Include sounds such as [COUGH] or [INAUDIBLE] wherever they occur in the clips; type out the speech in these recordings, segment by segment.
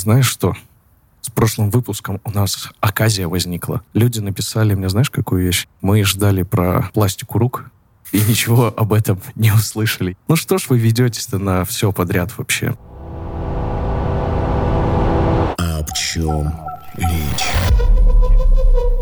Знаешь что? С прошлым выпуском у нас оказия возникла. Люди написали мне, знаешь, какую вещь? Мы ждали про пластику рук, и ничего об этом не услышали. Ну что ж вы ведетесь-то на все подряд вообще? Об чем речь?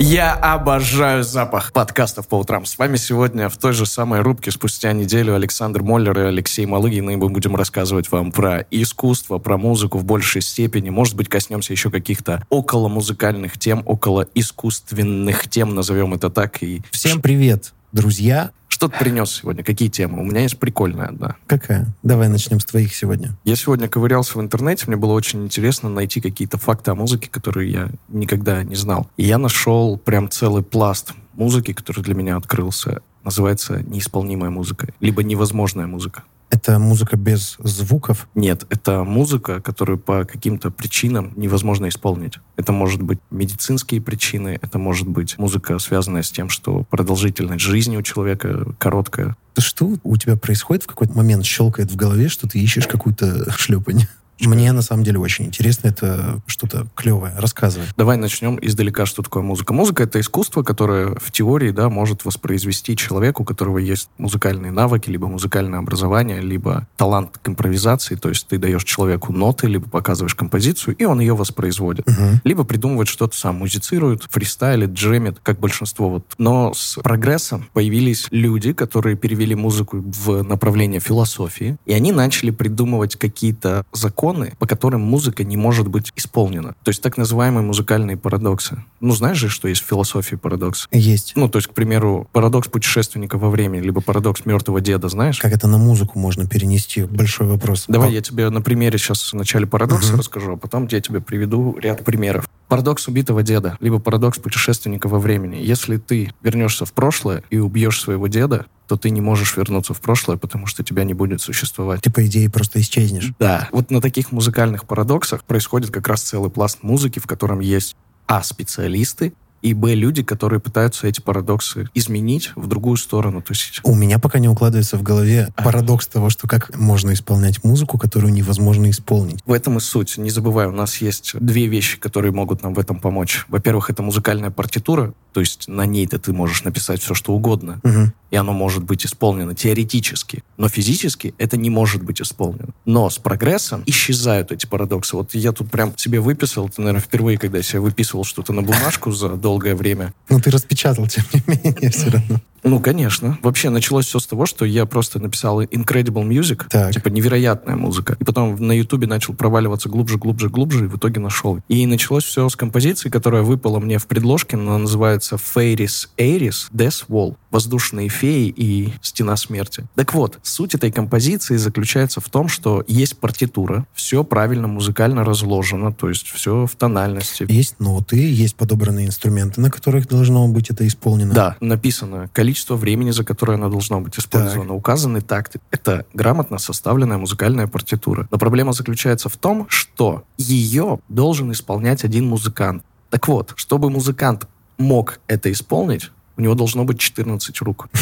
Я обожаю запах подкастов по утрам. С вами сегодня в той же самой рубке спустя неделю Александр Моллер и Алексей Малыгин, и мы будем рассказывать вам про искусство, про музыку в большей степени. Может быть, коснемся еще каких-то около музыкальных тем, около искусственных тем, назовем это так. И Всем привет, друзья. Что ты принес сегодня? Какие темы? У меня есть прикольная одна. Какая? Давай начнем с твоих сегодня. Я сегодня ковырялся в интернете, мне было очень интересно найти какие-то факты о музыке, которые я никогда не знал. И я нашел прям целый пласт музыки, который для меня открылся. Называется неисполнимая музыка, либо невозможная музыка. Это музыка без звуков. Нет, это музыка, которую по каким-то причинам невозможно исполнить. Это может быть медицинские причины, это может быть музыка, связанная с тем, что продолжительность жизни у человека короткая. Что у тебя происходит в какой-то момент? Щелкает в голове, что ты ищешь какую-то [LAUGHS] шлепань. Мне на самом деле очень интересно. Это что-то клевое. Рассказывай. Давай начнем издалека, что такое музыка. Музыка — это искусство, которое в теории да, может воспроизвести человеку, у которого есть музыкальные навыки, либо музыкальное образование, либо талант к импровизации. То есть ты даешь человеку ноты, либо показываешь композицию, и он ее воспроизводит. Мгм. Либо придумывает что-то сам, музицирует, фристайлит, джемит, как большинство. Вот. Но с прогрессом появились люди, которые перевели музыку в направление философии, и они начали придумывать какие-то законы, по которым музыка не может быть исполнена. То есть так называемые музыкальные парадоксы. Ну, знаешь же, что есть в философии парадокс? Есть. Ну, то есть, к примеру, парадокс путешественника во времени, либо парадокс мертвого деда, знаешь? Как это на музыку можно перенести? Большой вопрос. Давай А, я тебе на примере сейчас вначале парадокса Мгм. расскажу, а потом я тебе приведу ряд примеров. Парадокс убитого деда, либо парадокс путешественника во времени. Если ты вернешься в прошлое и убьешь своего деда, то ты не можешь вернуться в прошлое, потому что тебя не будет существовать. Ты, по идее, просто исчезнешь. Да, вот на таких музыкальных парадоксах происходит как раз целый пласт музыки, в котором есть а. специалисты, и б. люди, которые пытаются эти парадоксы изменить в другую сторону. То есть У меня пока не укладывается в голове А. парадокс того, что как можно исполнять музыку, которую невозможно исполнить. В этом и суть. Не забывай, у нас есть две вещи, которые могут нам в этом помочь. Во-первых, это музыкальная партитура, то есть на ней-то ты можешь написать все, что угодно, Мгм. и оно может быть исполнено теоретически, но физически это не может быть исполнено. Но с прогрессом исчезают эти парадоксы. Вот я тут прям себе выписал, это, наверное, впервые, когда я себе выписывал что-то на бумажку за долгое время. Ну, ты распечатал, тем не менее, все равно. Ну, конечно. Вообще началось все с того, что я просто написал Incredible Music, Так. типа невероятная музыка. И потом на Ютубе начал проваливаться глубже, глубже, глубже, и в итоге нашел. И началось все с композиции, которая выпала мне в предложке. Она называется Fairies Aries Death Wall. Воздушные феи и стена смерти. Так вот, суть этой композиции заключается в том, что есть партитура, все правильно музыкально разложено, то есть все в тональности. Есть ноты, есть подобранные инструменты, на которых должно быть это исполнено. Да, написано количество времени, за которое она должна быть использована, указаны такты. Это грамотно составленная музыкальная партитура. Но проблема заключается в том, что ее должен исполнять один музыкант. Так вот, чтобы музыкант мог это исполнить, у него должно быть 14 рук. [LAUGHS]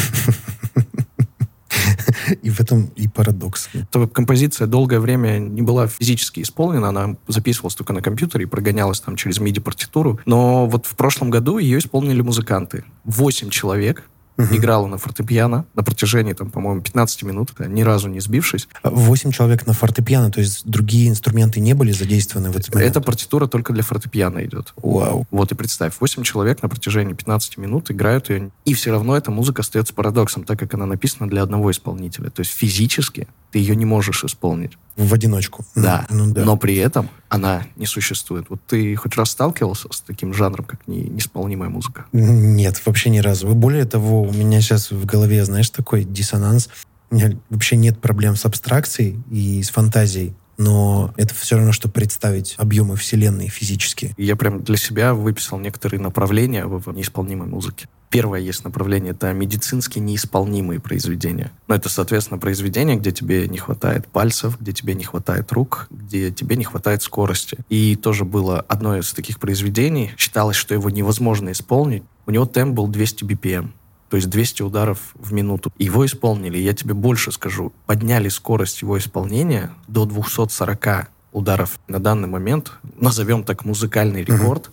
И в этом и парадокс. То композиция долгое время не была физически исполнена, она записывалась только на компьютере и прогонялась там через MIDI-партитуру. Но вот в прошлом году ее исполнили музыканты. Восемь человек Мгм. играла на фортепиано на протяжении, там, по-моему, 15 минут, ни разу не сбившись. Восемь человек на фортепиано, то есть другие инструменты не были задействованы в этот момент? Эта партитура только для фортепиано идет. Вау. Вот и представь, 8 человек на протяжении 15 минут играют ее, и все равно эта музыка остается парадоксом, так как она написана для одного исполнителя. То есть физически ты ее не можешь исполнить. В одиночку. Да. Ну да. Но при этом она не существует. Вот ты хоть раз сталкивался с таким жанром, как не, неисполнимая музыка? Нет, вообще ни разу. Более того, у меня сейчас в голове, знаешь, такой диссонанс. У меня вообще нет проблем с абстракцией и с фантазией. Но это все равно, что представить объемы Вселенной физически. Я прям для себя выписал некоторые направления в неисполнимой музыке. Первое есть направление, это медицински неисполнимые произведения. Но это, соответственно, произведения, где тебе не хватает пальцев, где тебе не хватает рук, где тебе не хватает скорости. И тоже было одно из таких произведений. Считалось, что его невозможно исполнить. У него темп был 200 BPM. То есть 200 ударов в минуту. Его исполнили, я тебе больше скажу, подняли скорость его исполнения до 240 ударов на данный момент назовем так, музыкальный рекорд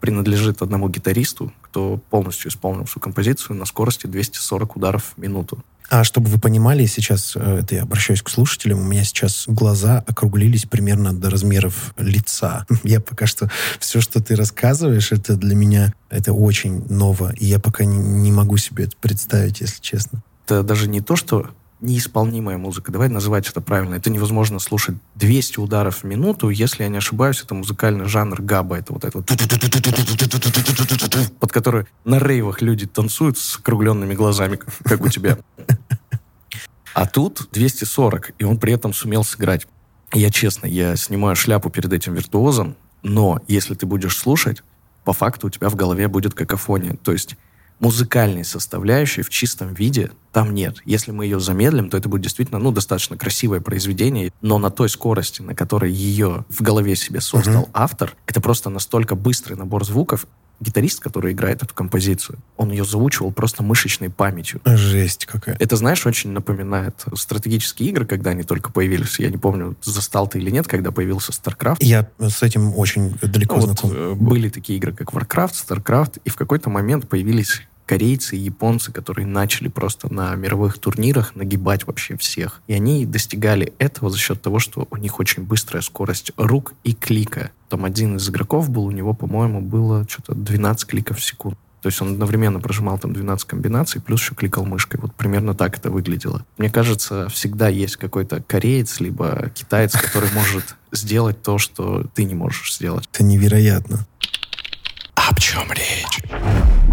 принадлежит одному гитаристу, кто полностью исполнил всю композицию на скорости 240 ударов в минуту. А чтобы вы понимали, сейчас, э, это я обращаюсь к слушателям, у меня сейчас глаза округлились примерно до размеров лица. [LAUGHS] Я пока что... Все, что ты рассказываешь, это для меня это очень ново. И я пока не, не могу себе это представить, если честно. Это даже не то, что неисполнимая музыка. Давай называть это правильно. Это невозможно слушать 200 ударов в минуту. Если я не ошибаюсь, это музыкальный жанр габа. Это вот это вот под который на рейвах люди танцуют с округленными глазами, как у тебя. А тут 240, и он при этом сумел сыграть. Я честно, я снимаю шляпу перед этим виртуозом, но если ты будешь слушать, по факту у тебя в голове будет какофония. То есть музыкальной составляющей в чистом виде там нет. Если мы ее замедлим, то это будет действительно, ну, достаточно красивое произведение, но на той скорости, на которой ее в голове себе создал uh-huh. автор, это просто настолько быстрый набор звуков. Гитарист, который играет эту композицию, он ее заучивал просто мышечной памятью. Жесть какая. Это, знаешь, очень напоминает стратегические игры, когда они только появились. Я не помню, застал ты или нет, когда появился StarCraft. Я с этим очень далеко вот, знаком. э, Были такие игры, как Warcraft, StarCraft, и в какой-то момент появились корейцы и японцы, которые начали просто на мировых турнирах нагибать вообще всех. И они достигали этого за счет того, что у них очень быстрая скорость рук и клика. Там один из игроков был, у него, по-моему, было что-то 12 кликов в секунду. То есть он одновременно прожимал там 12 комбинаций, плюс еще кликал мышкой. Вот примерно так это выглядело. Мне кажется, всегда есть какой-то кореец, либо китаец, [LAUGHS] который может сделать то, что ты не можешь сделать. Это невероятно. Об чем речь?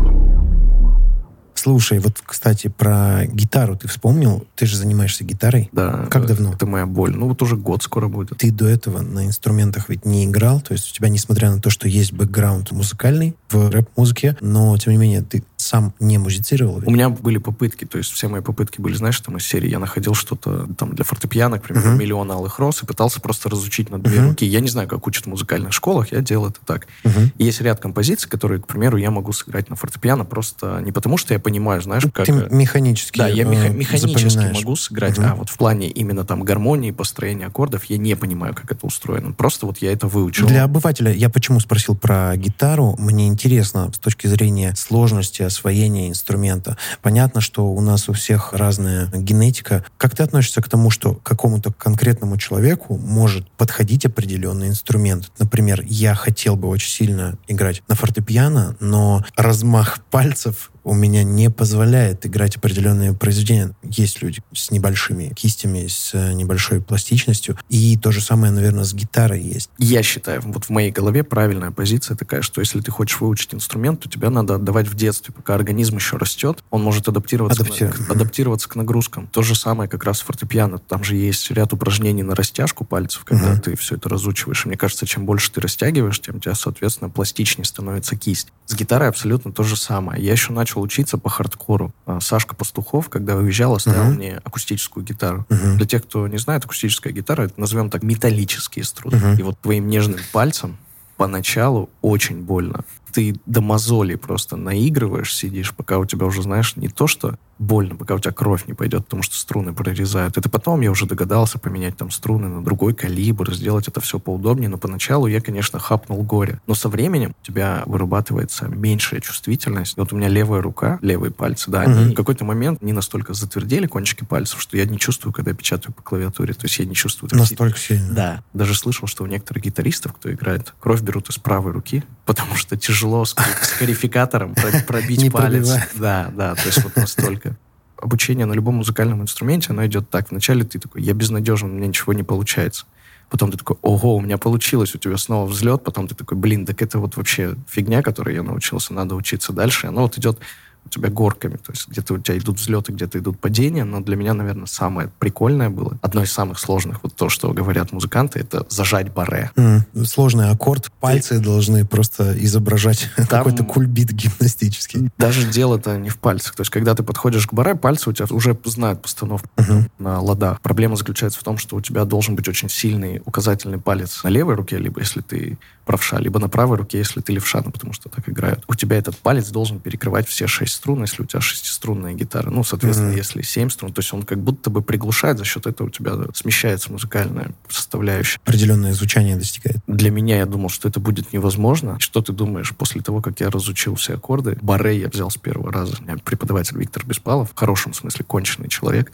Слушай, вот, кстати, про гитару ты вспомнил? Ты же занимаешься гитарой. Да. Как давно? Это моя боль. Ну вот уже год скоро будет. Ты до этого на инструментах ведь не играл, то есть у тебя, несмотря на то, что есть бэкграунд музыкальный в рэп-музыке, но, тем не менее, ты сам не музицировал. ведь? У меня были попытки, то есть все мои попытки были, знаешь, там из серии, я находил что-то там для фортепиано, к примеру, Мгм. миллион алых роз, и пытался просто разучить на две Мгм. руки. Я не знаю, как учат в музыкальных школах, я делал это так. Мгм. И есть ряд композиций, которые, к примеру, я могу сыграть на фортепиано просто не потому, что я понимаю, знаешь, как... Ты э, механически Да, я э, меха- механически запоминаешь. могу сыграть, Мгм. а вот в плане именно там гармонии, построения аккордов я не понимаю, как это устроено. Просто вот я это выучил. Для обывателя, я почему спросил про гитару, мне интересно с точки зрения сложности освоения инструмента. Понятно, что у нас у всех разная генетика. Как ты относишься к тому, что какому-то конкретному человеку может подходить определенный инструмент? Например, я хотел бы очень сильно играть на фортепиано, но размах пальцев у меня не позволяет играть определенные произведения. Есть люди с небольшими кистями, с э, небольшой пластичностью. И то же самое, наверное, с гитарой есть. Я считаю, вот в моей голове правильная позиция такая, что если ты хочешь выучить инструмент, то тебя надо отдавать в детстве, пока организм еще растет, он может адаптироваться, Адаптир- к, адаптироваться к нагрузкам. То же самое как раз фортепиано. Там же есть ряд упражнений на растяжку пальцев, когда Мгм. ты все это разучиваешь. И мне кажется, чем больше ты растягиваешь, тем у тебя, соответственно, пластичнее становится кисть. С гитарой абсолютно то же самое. Я еще начал учиться по хардкору. А, Сашка Пастухов, когда уезжал, оставил Мгм. мне акустическую гитару. Мгм. Для тех, кто не знает, акустическая гитара, это назовем так металлические струны. Мгм. И вот твоим нежным пальцем поначалу очень больно. Ты до мозолей просто наигрываешь, сидишь, пока у тебя уже, знаешь, не то, что больно, пока у тебя кровь не пойдет, потому что струны прорезают. Это потом я уже догадался поменять там струны на другой калибр, сделать это все поудобнее, но поначалу я, конечно, хапнул горе. Но со временем у тебя вырабатывается меньшая чувствительность. Вот у меня левая рука, левые пальцы, да, они в какой-то момент не настолько затвердели кончики пальцев, что я не чувствую, когда я печатаю по клавиатуре. То есть я не чувствую Настолько сильно. да. Даже слышал, что у некоторых гитаристов, кто играет, кровь берут из правой руки, потому что тяжело с, с карификатором про- [LAUGHS] пробить Не палец. пробивает. Да, да, то есть вот настолько. Обучение на любом музыкальном инструменте, оно идет так. Вначале ты такой, я безнадежен, у меня ничего не получается. Потом ты такой, ого, у меня получилось, у тебя снова взлет. Потом ты такой, блин, так это вот вообще фигня, которой я научился, надо учиться дальше. Оно вот идет у тебя горками. То есть где-то у тебя идут взлеты, где-то идут падения. Но для меня, наверное, самое прикольное было, одно из самых сложных, вот то, что говорят музыканты, это зажать баре. М, Сложный аккорд. Пальцы должны просто изображать [LAUGHS] какой-то кульбит гимнастический. Даже дело-то не в пальцах. То есть, когда ты подходишь к баре, пальцы у тебя уже знают постановку Мгм. на ладах. Проблема заключается в том, что у тебя должен быть очень сильный указательный палец на левой руке, либо если ты правша, либо на правой руке, если ты левша, ну, потому что так играют. У тебя этот палец должен перекрывать все шесть струн, если у тебя шестиструнная гитара. Ну, соответственно, Мгм. если семь струн, то есть он как будто бы приглушает, за счет этого у тебя смещается музыкальная составляющая. Определенное звучание достигает. Для меня я думал, что это будет невозможно. Что ты думаешь, после того, как я разучил все аккорды, баре я взял с первого раза. У меня преподаватель Виктор Беспалов, в хорошем смысле конченый человек.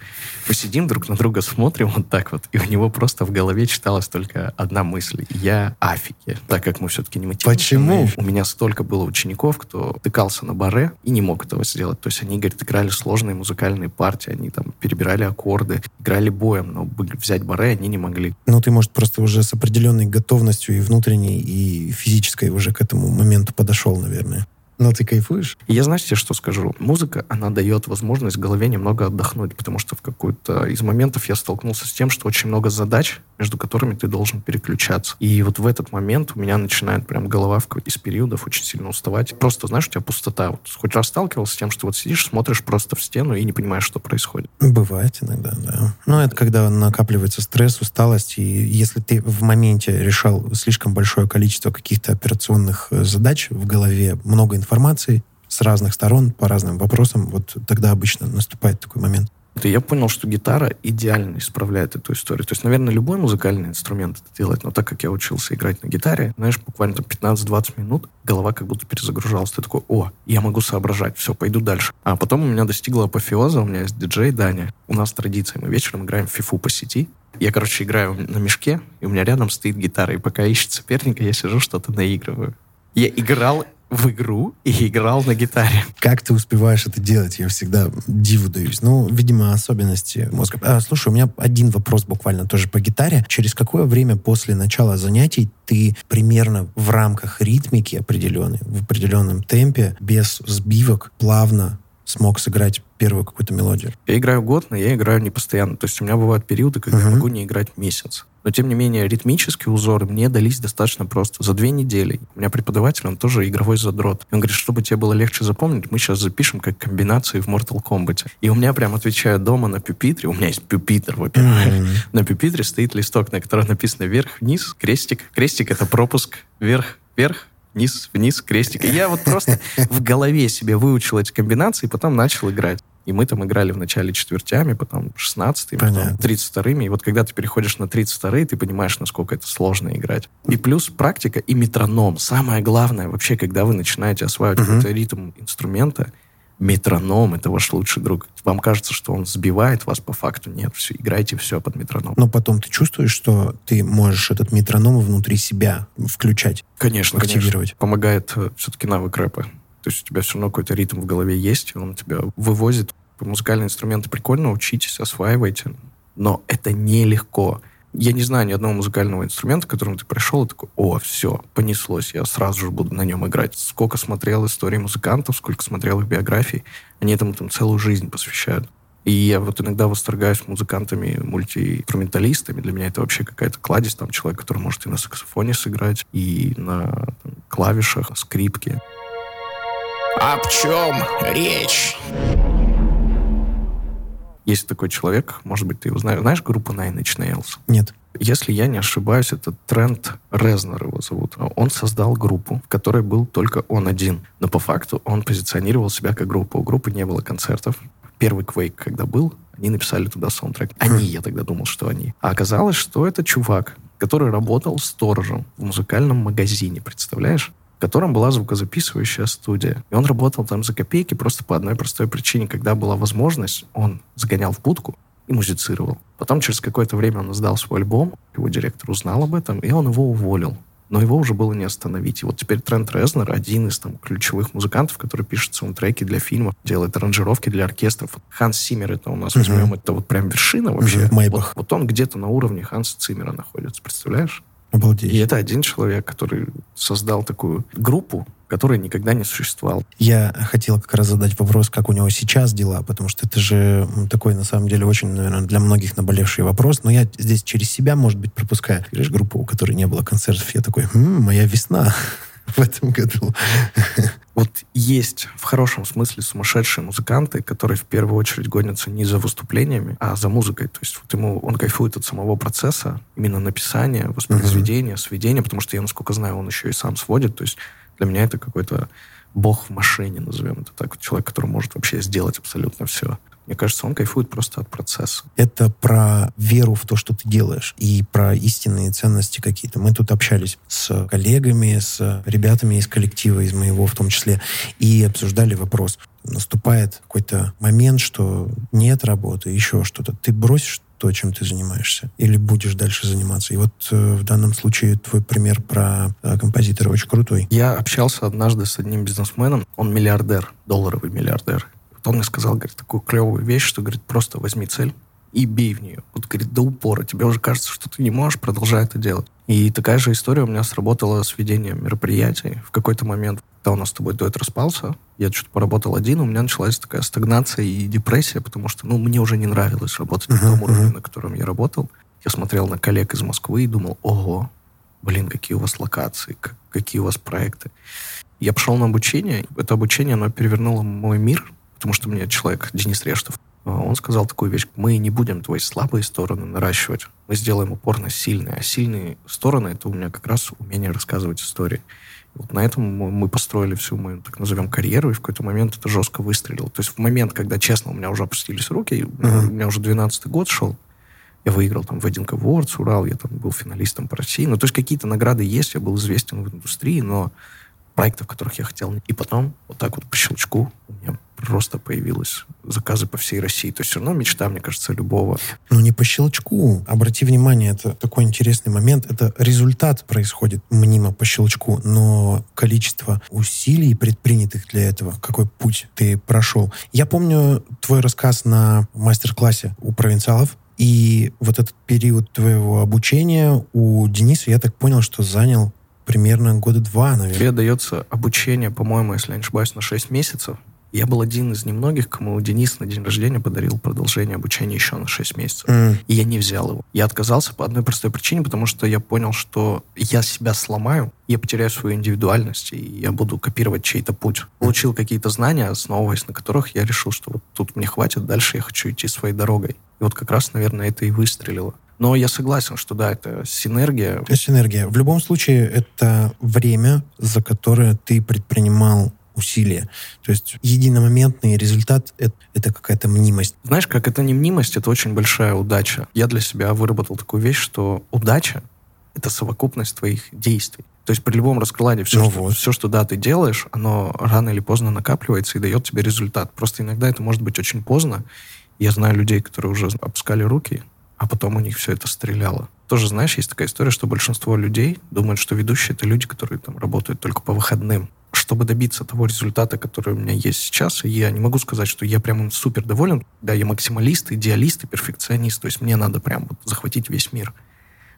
Мы сидим друг на друга, смотрим вот так вот, и у него просто в голове читалась только одна мысль. Я афиге. Так как мы все-таки не мотивируем. Почему? У меня столько было учеников, кто тыкался на баре и не мог этого сделать. То есть они, говорит, играли сложные музыкальные партии, они там перебирали аккорды, играли боем, но взять баре они не могли. Ну, ты, может, просто уже с определенной готовностью и внутренней, и физической уже к этому моменту подошел, наверное. Но ты кайфуешь? Я, знаете, что скажу? Музыка, она дает возможность голове немного отдохнуть, потому что в какой-то из моментов я столкнулся с тем, что очень много задач, между которыми ты должен переключаться. И вот в этот момент у меня начинает прям голова в какой-то из периодов очень сильно уставать. Просто, знаешь, у тебя пустота. Вот хоть раз сталкивался с тем, что вот сидишь, смотришь просто в стену и не понимаешь, что происходит. Бывает иногда, да. Но это когда накапливается стресс, усталость, и если ты в моменте решал слишком большое количество каких-то операционных э, задач в голове, много информации с разных сторон по разным вопросам, вот тогда обычно наступает такой момент. Я понял, что гитара идеально исправляет эту историю. То есть, наверное, любой музыкальный инструмент это делает, но так как я учился играть на гитаре, знаешь, буквально там 15-20 минут голова как будто перезагружалась. Ты такой, о, я могу соображать, все, пойду дальше. А потом у меня достигла апофеоза, у меня есть диджей Даня. У нас традиция, мы вечером играем в фифу по сети. Я, короче, играю на мешке, и у меня рядом стоит гитара, и пока ищет соперника, я сижу, что-то наигрываю. Я играл в игру и играл на гитаре. Как ты успеваешь это делать? Я всегда диву даюсь. Ну, видимо, особенности мозга. А, слушай, у меня один вопрос буквально тоже по гитаре. Через какое время после начала занятий ты примерно в рамках ритмики определенной, в определенном темпе, без сбивок, плавно смог сыграть первую какую-то мелодию? Я играю год, но я играю не постоянно. То есть у меня бывают периоды, когда я Мгм. могу не играть месяц. Но, тем не менее, ритмические узоры мне дались достаточно просто. За две недели. У меня преподаватель, он тоже игровой задрот. И он говорит, чтобы тебе было легче запомнить, мы сейчас запишем как комбинации в Mortal Kombat. И у меня прям отвечаю дома на пюпитре. У меня есть пюпитр, во-первых. Мгм. [LAUGHS] На пюпитре стоит листок, на котором написано вверх-вниз, крестик. Крестик — это пропуск. Вверх-вверх, вниз, вниз, крестик. И я вот просто в голове себе выучил эти комбинации, и потом начал играть. И мы там играли вначале четвертями, потом шестнадцатыми, потом Понятно. тридцать вторыми. И вот когда ты переходишь на тридцать вторые, ты понимаешь, насколько это сложно играть. И плюс практика и метроном. Самое главное вообще, когда вы начинаете осваивать Мгм. какой-то ритм инструмента, метроном — это ваш лучший друг. Вам кажется, что он сбивает вас, по факту нет. Все, играйте все под метроном. Но потом ты чувствуешь, что ты можешь этот метроном внутри себя включать, Конечно, конечно. активировать. Помогает все-таки навык рэпа. То есть у тебя все равно какой-то ритм в голове есть, и он тебя вывозит. Музыкальные инструменты прикольно, учитесь, осваивайте. Но это нелегко. Я не знаю ни одного музыкального инструмента, к которому ты пришел и такой, о, все, понеслось, я сразу же буду на нем играть. Сколько смотрел истории музыкантов, сколько смотрел их биографий, они этому там целую жизнь посвящают. И я вот иногда восторгаюсь музыкантами, мультиинструменталистами. Для меня это вообще какая-то кладезь. Там человек, который может и на саксофоне сыграть, и на там, клавишах, скрипке. Об чем речь? Есть такой человек, может быть, ты его знаешь. Знаешь группу Nine Inch Nails? Нет. Если я не ошибаюсь, это Трент Резнер его зовут. Он создал группу, в которой был только он один. Но по факту он позиционировал себя как группа. У группы не было концертов. Первый Quake, когда был, они написали туда саундтрек. Они, я тогда думал, что они. А оказалось, что это чувак, который работал сторожем в музыкальном магазине, представляешь? В котором была звукозаписывающая студия. И он работал там за копейки просто по одной простой причине. Когда была возможность, он загонял в будку и музицировал. Потом через какое-то время он издал свой альбом, его директор узнал об этом, и он его уволил. Но его уже было не остановить. И вот теперь Трент Резнер один из там ключевых музыкантов, который пишет саундтреки для фильмов, делает аранжировки для оркестров. Вот Ханс Симмер это у нас Мгм. возьмем, это вот прям вершина вообще. Майбах. Вот, вот он где-то на уровне Ханса Циммера находится, представляешь? Обалдеть. И это один человек, который создал такую группу, которая никогда не существовала. Я хотел как раз задать вопрос, как у него сейчас дела, потому что это же такой, на самом деле, очень, наверное, для многих наболевший вопрос. Но я здесь через себя, может быть, пропускаю. Говоришь, группу, у которой не было концертов, я такой, «М, моя весна [LAUGHS] в этом году. Вот есть в хорошем смысле сумасшедшие музыканты, которые в первую очередь гонятся не за выступлениями, а за музыкой. То есть вот ему он кайфует от самого процесса, именно написания, воспроизведения, сведения, потому что я, насколько знаю, он еще и сам сводит. То есть для меня это какой-то бог в машине, назовем это так. Человек, который может вообще сделать абсолютно все. Мне кажется, он кайфует просто от процесса. Это про веру в то, что ты делаешь, и про истинные ценности какие-то. Мы тут общались с коллегами, с ребятами из коллектива, из моего в том числе, и обсуждали вопрос. Наступает какой-то момент, что нет работы, еще что-то. Ты бросишь то, чем ты занимаешься, или будешь дальше заниматься. И вот э, в данном случае твой пример про э, композитора очень крутой. Я общался однажды с одним бизнесменом, он миллиардер, долларовый миллиардер. Вот он мне сказал, говорит, такую клевую вещь, что, говорит, просто возьми цель и бей в нее. Вот, говорит, до упора. Тебе уже кажется, что ты не можешь, продолжай это делать. И такая же история у меня сработала с ведением мероприятий. В какой-то момент, когда у нас с тобой дуэт распался, я что-то поработал один, у меня началась такая стагнация и депрессия, потому что, ну, мне уже не нравилось работать на том уровне, на котором я работал. Я смотрел на коллег из Москвы и думал, ого, блин, какие у вас локации, какие у вас проекты. Я пошел на обучение. Это обучение, оно перевернуло мой мир потому что у меня человек, Денис Рештов, а, он сказал такую вещь, мы не будем твои слабые стороны наращивать, мы сделаем упор на сильные, а сильные стороны, это у меня как раз умение рассказывать истории. Вот на этом мы построили всю мою, так назовем, карьеру, и в какой-то момент это жестко выстрелило. То есть в момент, когда, честно, у меня уже опустились руки, uh-huh. у меня уже 12-й год шел, я выиграл там Wedding Awards, Урал, я там был финалистом по России. Ну, то есть какие-то награды есть, я был известен в индустрии, но проектов, которых я хотел. И потом, вот так вот по щелчку, у меня просто появились заказы по всей России. То есть все равно мечта, мне кажется, любого. Ну, не по щелчку. Обрати внимание, это такой интересный момент. Это результат происходит мнимо по щелчку, но количество усилий, предпринятых для этого, какой путь ты прошел. Я помню твой рассказ на мастер-классе у провинциалов, и вот этот период твоего обучения у Дениса, я так понял, что занял примерно года два, наверное. Тебе дается обучение, по-моему, если я не ошибаюсь, на 6 месяцев. Я был один из немногих, кому Денис на день рождения подарил продолжение обучения еще на 6 месяцев. Mm. И я не взял его. Я отказался по одной простой причине, потому что я понял, что я себя сломаю, я потеряю свою индивидуальность, и я буду копировать чей-то путь. Получил какие-то знания, основываясь на которых я решил, что вот тут мне хватит, дальше я хочу идти своей дорогой. И вот как раз, наверное, это и выстрелило. Но я согласен, что да, это синергия. Это синергия. В любом случае, это время, за которое ты предпринимал усилия. То есть единомоментный результат это, это какая-то мнимость. Знаешь, как это не мнимость, это очень большая удача. Я для себя выработал такую вещь, что удача — это совокупность твоих действий. То есть при любом раскладе все, ну что, вот. все, что да, ты делаешь, оно рано или поздно накапливается и дает тебе результат. Просто иногда это может быть очень поздно. Я знаю людей, которые уже опускали руки, а потом у них все это стреляло. Тоже, знаешь, есть такая история, что большинство людей думают, что ведущие — это люди, которые там работают только по выходным. Чтобы добиться того результата, который у меня есть сейчас, я не могу сказать, что я прям супер доволен. Да, я максималист, идеалист и перфекционист, то есть мне надо прям вот захватить весь мир.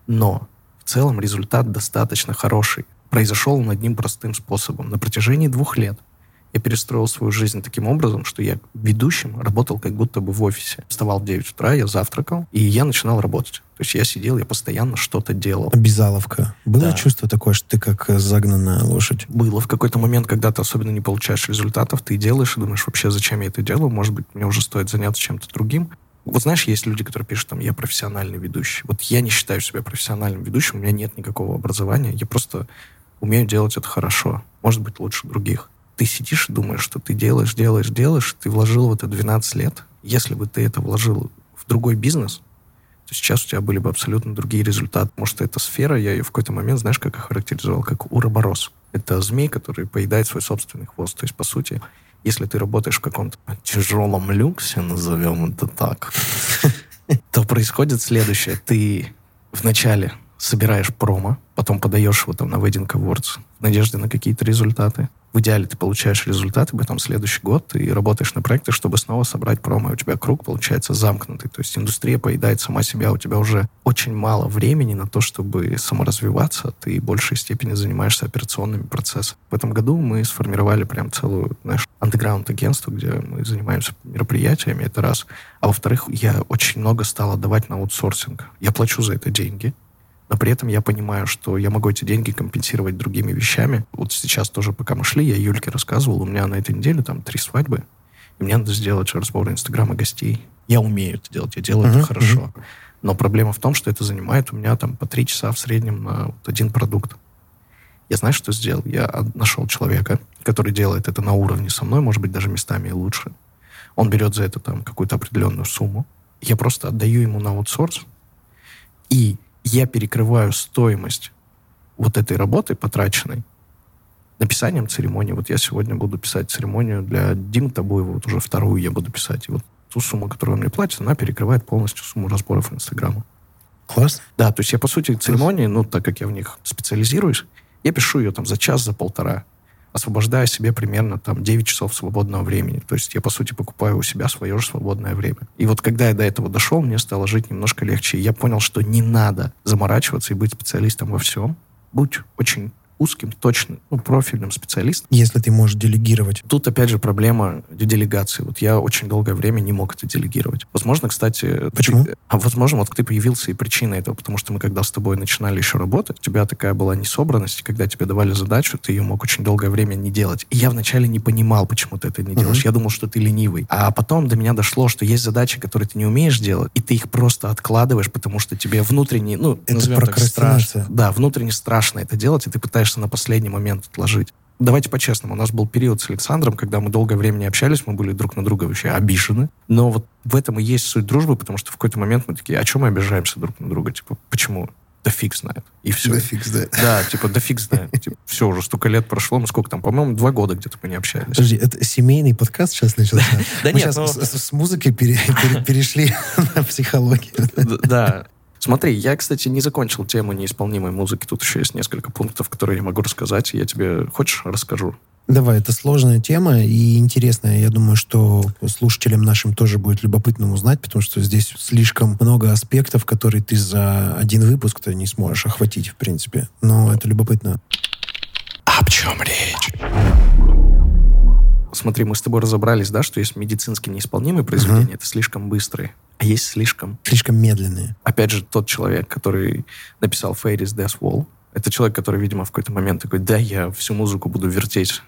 Но в целом результат достаточно хороший. Произошел он одним простым способом. На протяжении двух лет — я перестроил свою жизнь таким образом, что я ведущим работал как будто бы в офисе. Вставал в 9 утра, я завтракал, и я начинал работать. То есть я сидел, я постоянно что-то делал. Обязаловка. Было да. чувство такое, что ты как загнанная лошадь? Было. В какой-то момент, когда ты особенно не получаешь результатов, ты делаешь и думаешь, вообще, зачем я это делаю? Может быть, мне уже стоит заняться чем-то другим. Вот знаешь, есть люди, которые пишут, там, я профессиональный ведущий. Вот я не считаю себя профессиональным ведущим, у меня нет никакого образования, я просто умею делать это хорошо. Может быть, лучше других ты сидишь и думаешь, что ты делаешь, делаешь, делаешь, ты вложил в это 12 лет. Если бы ты это вложил в другой бизнес, то сейчас у тебя были бы абсолютно другие результаты. Может, эта сфера, я ее в какой-то момент, знаешь, как охарактеризовал, как уроборос. Это змей, который поедает свой собственный хвост. То есть, по сути, если ты работаешь в каком-то тяжелом люксе, назовем это так, [LAUGHS] то происходит следующее. Ты вначале собираешь промо, потом подаешь его там на Wedding Awards в надежде на какие-то результаты в идеале ты получаешь результаты, потом следующий год ты работаешь на проекты, чтобы снова собрать промо. И у тебя круг получается замкнутый. То есть индустрия поедает сама себя. У тебя уже очень мало времени на то, чтобы саморазвиваться. Ты в большей степени занимаешься операционными процессами. В этом году мы сформировали прям целую, знаешь, андеграунд-агентство, где мы занимаемся мероприятиями. Это раз. А во-вторых, я очень много стал отдавать на аутсорсинг. Я плачу за это деньги но при этом я понимаю, что я могу эти деньги компенсировать другими вещами. Вот сейчас тоже, пока мы шли, я Юльке рассказывал, у меня на этой неделе там три свадьбы, и мне надо сделать разбор Инстаграма гостей. Я умею это делать, я делаю uh-huh, это хорошо. Uh-huh. Но проблема в том, что это занимает у меня там по три часа в среднем на вот один продукт. Я знаю, что сделал. Я нашел человека, который делает это на уровне со мной, может быть, даже местами и лучше. Он берет за это там какую-то определенную сумму. Я просто отдаю ему на аутсорс, и я перекрываю стоимость вот этой работы потраченной написанием церемонии. Вот я сегодня буду писать церемонию для Димы Табуева, вот уже вторую я буду писать. И вот ту сумму, которую он мне платит, она перекрывает полностью сумму разборов Инстаграма. Класс. Да, то есть я, по сути, церемонии, ну, так как я в них специализируюсь, я пишу ее там за час, за полтора, освобождая себе примерно там 9 часов свободного времени. То есть я, по сути, покупаю у себя свое же свободное время. И вот когда я до этого дошел, мне стало жить немножко легче. Я понял, что не надо заморачиваться и быть специалистом во всем. Будь очень узким, точным, ну, профильным специалистом. Если ты можешь делегировать. Тут, опять же, проблема делегации. Вот я очень долгое время не мог это делегировать. Возможно, кстати... Почему? Ты, а возможно, вот ты появился и причина этого, потому что мы, когда с тобой начинали еще работать, у тебя такая была несобранность, когда тебе давали задачу, ты ее мог очень долгое время не делать. И я вначале не понимал, почему ты это не делаешь. Uh-huh. Я думал, что ты ленивый. А потом до меня дошло, что есть задачи, которые ты не умеешь делать, и ты их просто откладываешь, потому что тебе внутренне, ну, это так, страшно. Да, внутренне страшно это делать, и ты пытаешься на последний момент отложить. Давайте по-честному, у нас был период с Александром, когда мы долгое время не общались, мы были друг на друга вообще обижены. Но вот в этом и есть суть дружбы, потому что в какой-то момент мы такие, «А чем мы обижаемся друг на друга? Типа, почему? Да фиг знает. И все. Да фиг знает. Да, типа, да фиг знает. [LAUGHS] Типа, все, уже столько лет прошло, мы сколько там, по-моему, два года где-то мы не общались. Подожди, это семейный подкаст сейчас начался? [LAUGHS] Да нет, сейчас ну с музыкой перешли [LAUGHS] на психологию. Да, Смотри, я, кстати, не закончил тему неисполнимой музыки. Тут еще есть несколько пунктов, которые я могу рассказать. Я тебе, хочешь, расскажу? Давай, это сложная тема и интересная. Я думаю, что слушателям нашим тоже будет любопытно узнать, потому что здесь слишком много аспектов, которые ты за один выпуск-то не сможешь охватить, в принципе. Но это любопытно. Об чем речь? Смотри, мы с тобой разобрались, да, что есть медицински неисполнимые произведения, uh-huh. это слишком быстрые а есть слишком... Слишком медленные. Опять же, тот человек, который написал Fairy's Death Wall, это человек, который, видимо, в какой-то момент такой, да, я всю музыку буду вертеть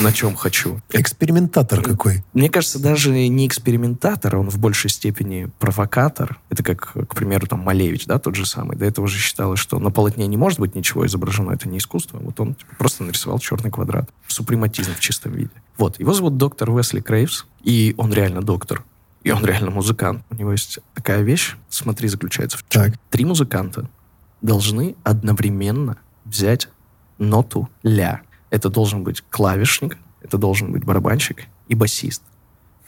на чем хочу. Экспериментатор какой. Мне кажется, даже не экспериментатор, он в большей степени провокатор. Это как, к примеру, там Малевич, да, тот же самый. До этого же считалось, что на полотне не может быть ничего изображено, это не искусство. Вот он типа, просто нарисовал черный квадрат. Супрематизм в чистом виде. Вот, его зовут доктор Уэсли Крейвс, и он реально доктор. И он реально музыкант. У него есть такая вещь, смотри, заключается в чем. Так. Три музыканта должны одновременно взять ноту ля. Это должен быть клавишник, это должен быть барабанщик и басист.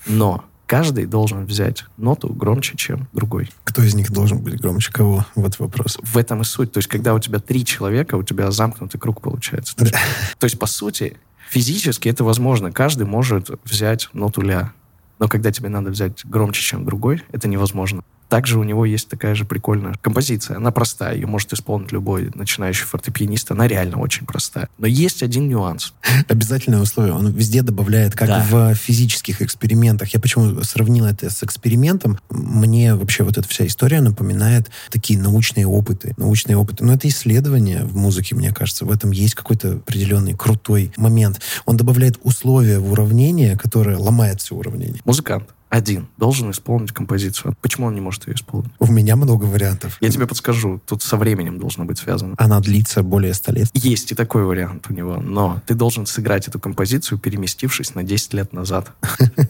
Но каждый должен взять ноту громче, чем другой. Кто из них должен быть громче кого? Вот вопрос. В этом и суть. То есть, когда у тебя три человека, у тебя замкнутый круг получается. То есть, то есть по сути, физически это возможно. Каждый может взять ноту ля но когда тебе надо взять громче, чем другой, это невозможно. Также у него есть такая же прикольная композиция. Она простая, ее может исполнить любой начинающий фортепианист. Она реально очень простая. Но есть один нюанс. [LAUGHS] Обязательное условие. Он везде добавляет, как да. в физических экспериментах. Я почему сравнил это с экспериментом? Мне вообще вот эта вся история напоминает такие научные опыты. Научные опыты. Но это исследование в музыке, мне кажется. В этом есть какой-то определенный крутой момент. Он добавляет условия в уравнение, которое ломает все уравнение. Музыкант один должен исполнить композицию. Почему он не может ее исполнить? У меня много вариантов. Я тебе подскажу. Тут со временем должно быть связано. Она длится более 100 лет. Есть и такой вариант у него. Но ты должен сыграть эту композицию, переместившись на 10 лет назад.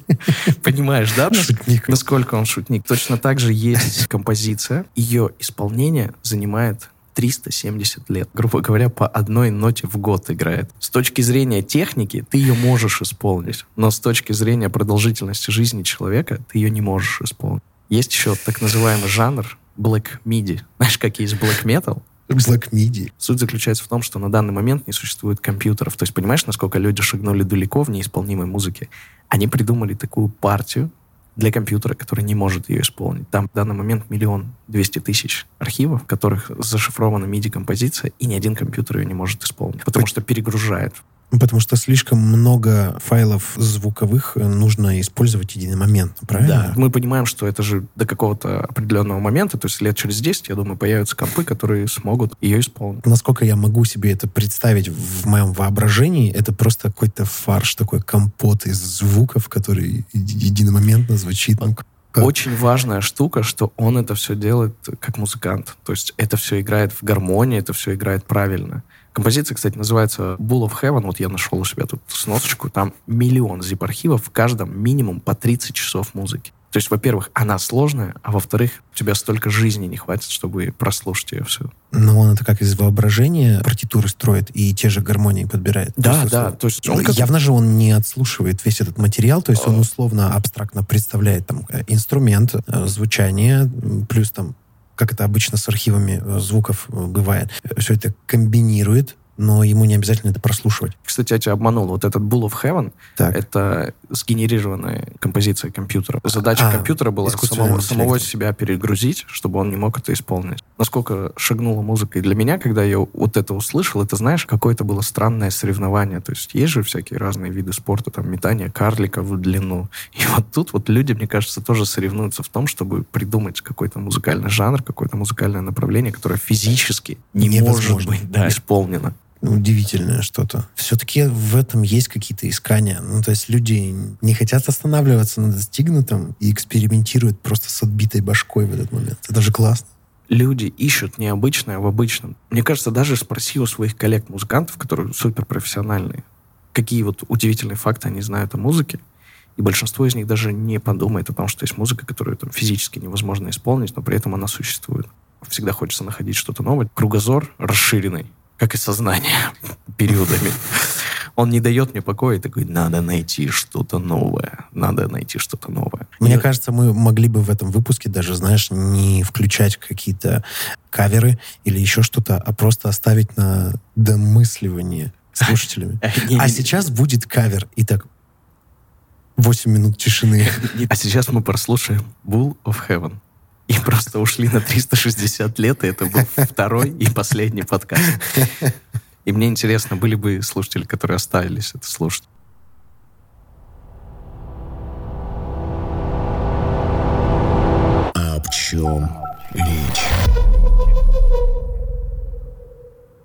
[LAUGHS] Понимаешь, да? Шутник. Насколько он шутник. Точно так же есть композиция. Ее исполнение занимает 370 лет. Грубо говоря, по одной ноте в год играет. С точки зрения техники ты ее можешь исполнить, но с точки зрения продолжительности жизни человека ты ее не можешь исполнить. Есть еще так называемый жанр Black MIDI. Знаешь, как есть Black Metal? Black MIDI. Суть заключается в том, что на данный момент не существует компьютеров. То есть понимаешь, насколько люди шагнули далеко в неисполнимой музыке? Они придумали такую партию, для компьютера, который не может ее исполнить. Там в данный момент миллион двести тысяч архивов, в которых зашифрована MIDI-композиция, и ни один компьютер ее не может исполнить, потому что перегружает. Потому что слишком много файлов звуковых нужно использовать единомоментно, правильно? Да, мы понимаем, что это же до какого-то определенного момента, то есть лет через 10, я думаю, появятся компы, которые смогут ее исполнить. Насколько я могу себе это представить в моем воображении, это просто какой-то фарш, такой компот из звуков, который единомоментно звучит. Ну, очень важная штука, что он это все делает как музыкант. То есть это все играет в гармонии, это все играет правильно. Композиция, кстати, называется Bull of Heaven. Вот я нашел у себя тут сносочку. Там миллион zip-архивов, в каждом минимум по 30 часов музыки. То есть, во-первых, она сложная, а во-вторых, у тебя столько жизни не хватит, чтобы прослушать ее все. Но он это как из воображения партитуры строит и те же гармонии подбирает. Да, То да. То есть он как- Явно же он не отслушивает весь этот материал, то есть он условно абстрактно представляет там э, инструмент, э, звучание, плюс там, как это обычно с архивами э, звуков э, бывает, все это комбинирует, но ему не обязательно это прослушивать. Кстати, я тебя обманул. Вот этот Bull of Heaven Так. это сгенерированная композиция компьютера. Задача А, компьютера была самого, самого себя перегрузить, чтобы он не мог это исполнить. Насколько шагнула музыка и для меня, когда я вот это услышал, это, знаешь, какое-то было странное соревнование. То есть есть же всякие разные виды спорта, там, метание карлика в длину. И вот тут вот люди, мне кажется, тоже соревнуются в том, чтобы придумать какой-то музыкальный жанр, какое-то музыкальное направление, которое физически не может Невозможно. быть да, исполнено. Удивительное что-то. Все-таки в этом есть какие-то искания. Ну, то есть люди не хотят останавливаться на достигнутом и экспериментируют просто с отбитой башкой в этот момент. Это же классно. люди ищут необычное в обычном. Мне кажется, даже спроси у своих коллег-музыкантов, которые суперпрофессиональные, какие вот удивительные факты они знают о музыке, и большинство из них даже не подумает о том, что есть музыка, которую там, физически невозможно исполнить, но при этом она существует. Всегда хочется находить что-то новое. Кругозор расширенный, как и сознание [LAUGHS] периодами. Он не дает мне покоя и такой, надо найти что-то новое, надо найти что-то новое. Мне И- кажется, мы могли бы в этом выпуске даже, знаешь, не включать какие-то каверы или еще что-то, а просто оставить на домысливание [LAUGHS] слушателями. Не- А сейчас будет кавер. Итак, 8 минут тишины. [LAUGHS] А сейчас мы прослушаем Bull of Heaven. И просто ушли на 360 лет, и это был второй и последний подкаст. И мне интересно, были бы слушатели, которые оставились это слушать. Об чем речь?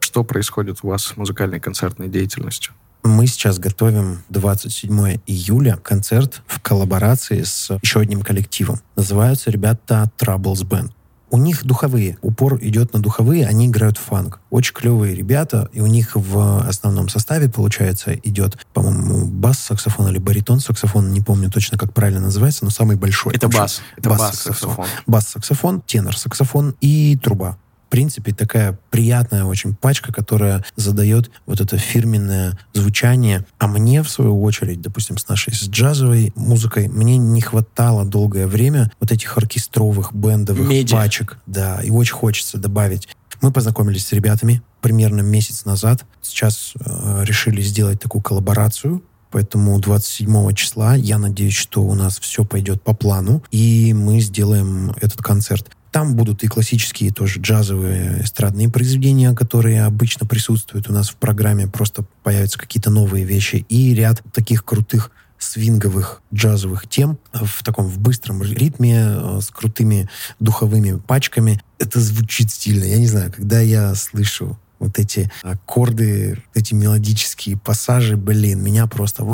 Что происходит у вас с музыкальной концертной деятельностью? Мы сейчас готовим 27 июля концерт в коллаборации с еще одним коллективом. Называются ребята Troubles Band. У них духовые. Упор идет на духовые, они играют фанк. Очень клевые ребята, и у них в основном составе, получается, идет, по-моему, бас-саксофон или баритон-саксофон, не помню точно, как правильно называется, но самый большой. Это бас. Это бас-саксофон. бас-саксофон, тенор-саксофон и труба. В принципе, такая приятная очень пачка, которая задает вот это фирменное звучание. А мне, в свою очередь, допустим, с нашей с джазовой музыкой, мне не хватало долгое время вот этих оркестровых, бендовых Меди. пачек. Да, и очень хочется добавить. Мы познакомились с ребятами примерно месяц назад. Сейчас э, решили сделать такую коллаборацию. Поэтому 27 числа я надеюсь, что у нас все пойдет по плану, и мы сделаем этот концерт. Там будут и классические тоже джазовые эстрадные произведения, которые обычно присутствуют у нас в программе. Просто появятся какие-то новые вещи. И ряд таких крутых свинговых джазовых тем в таком в быстром ритме э, с крутыми духовыми пачками. Это звучит стильно. Я не знаю, когда я слышу вот эти аккорды, эти мелодические пассажи, блин, меня просто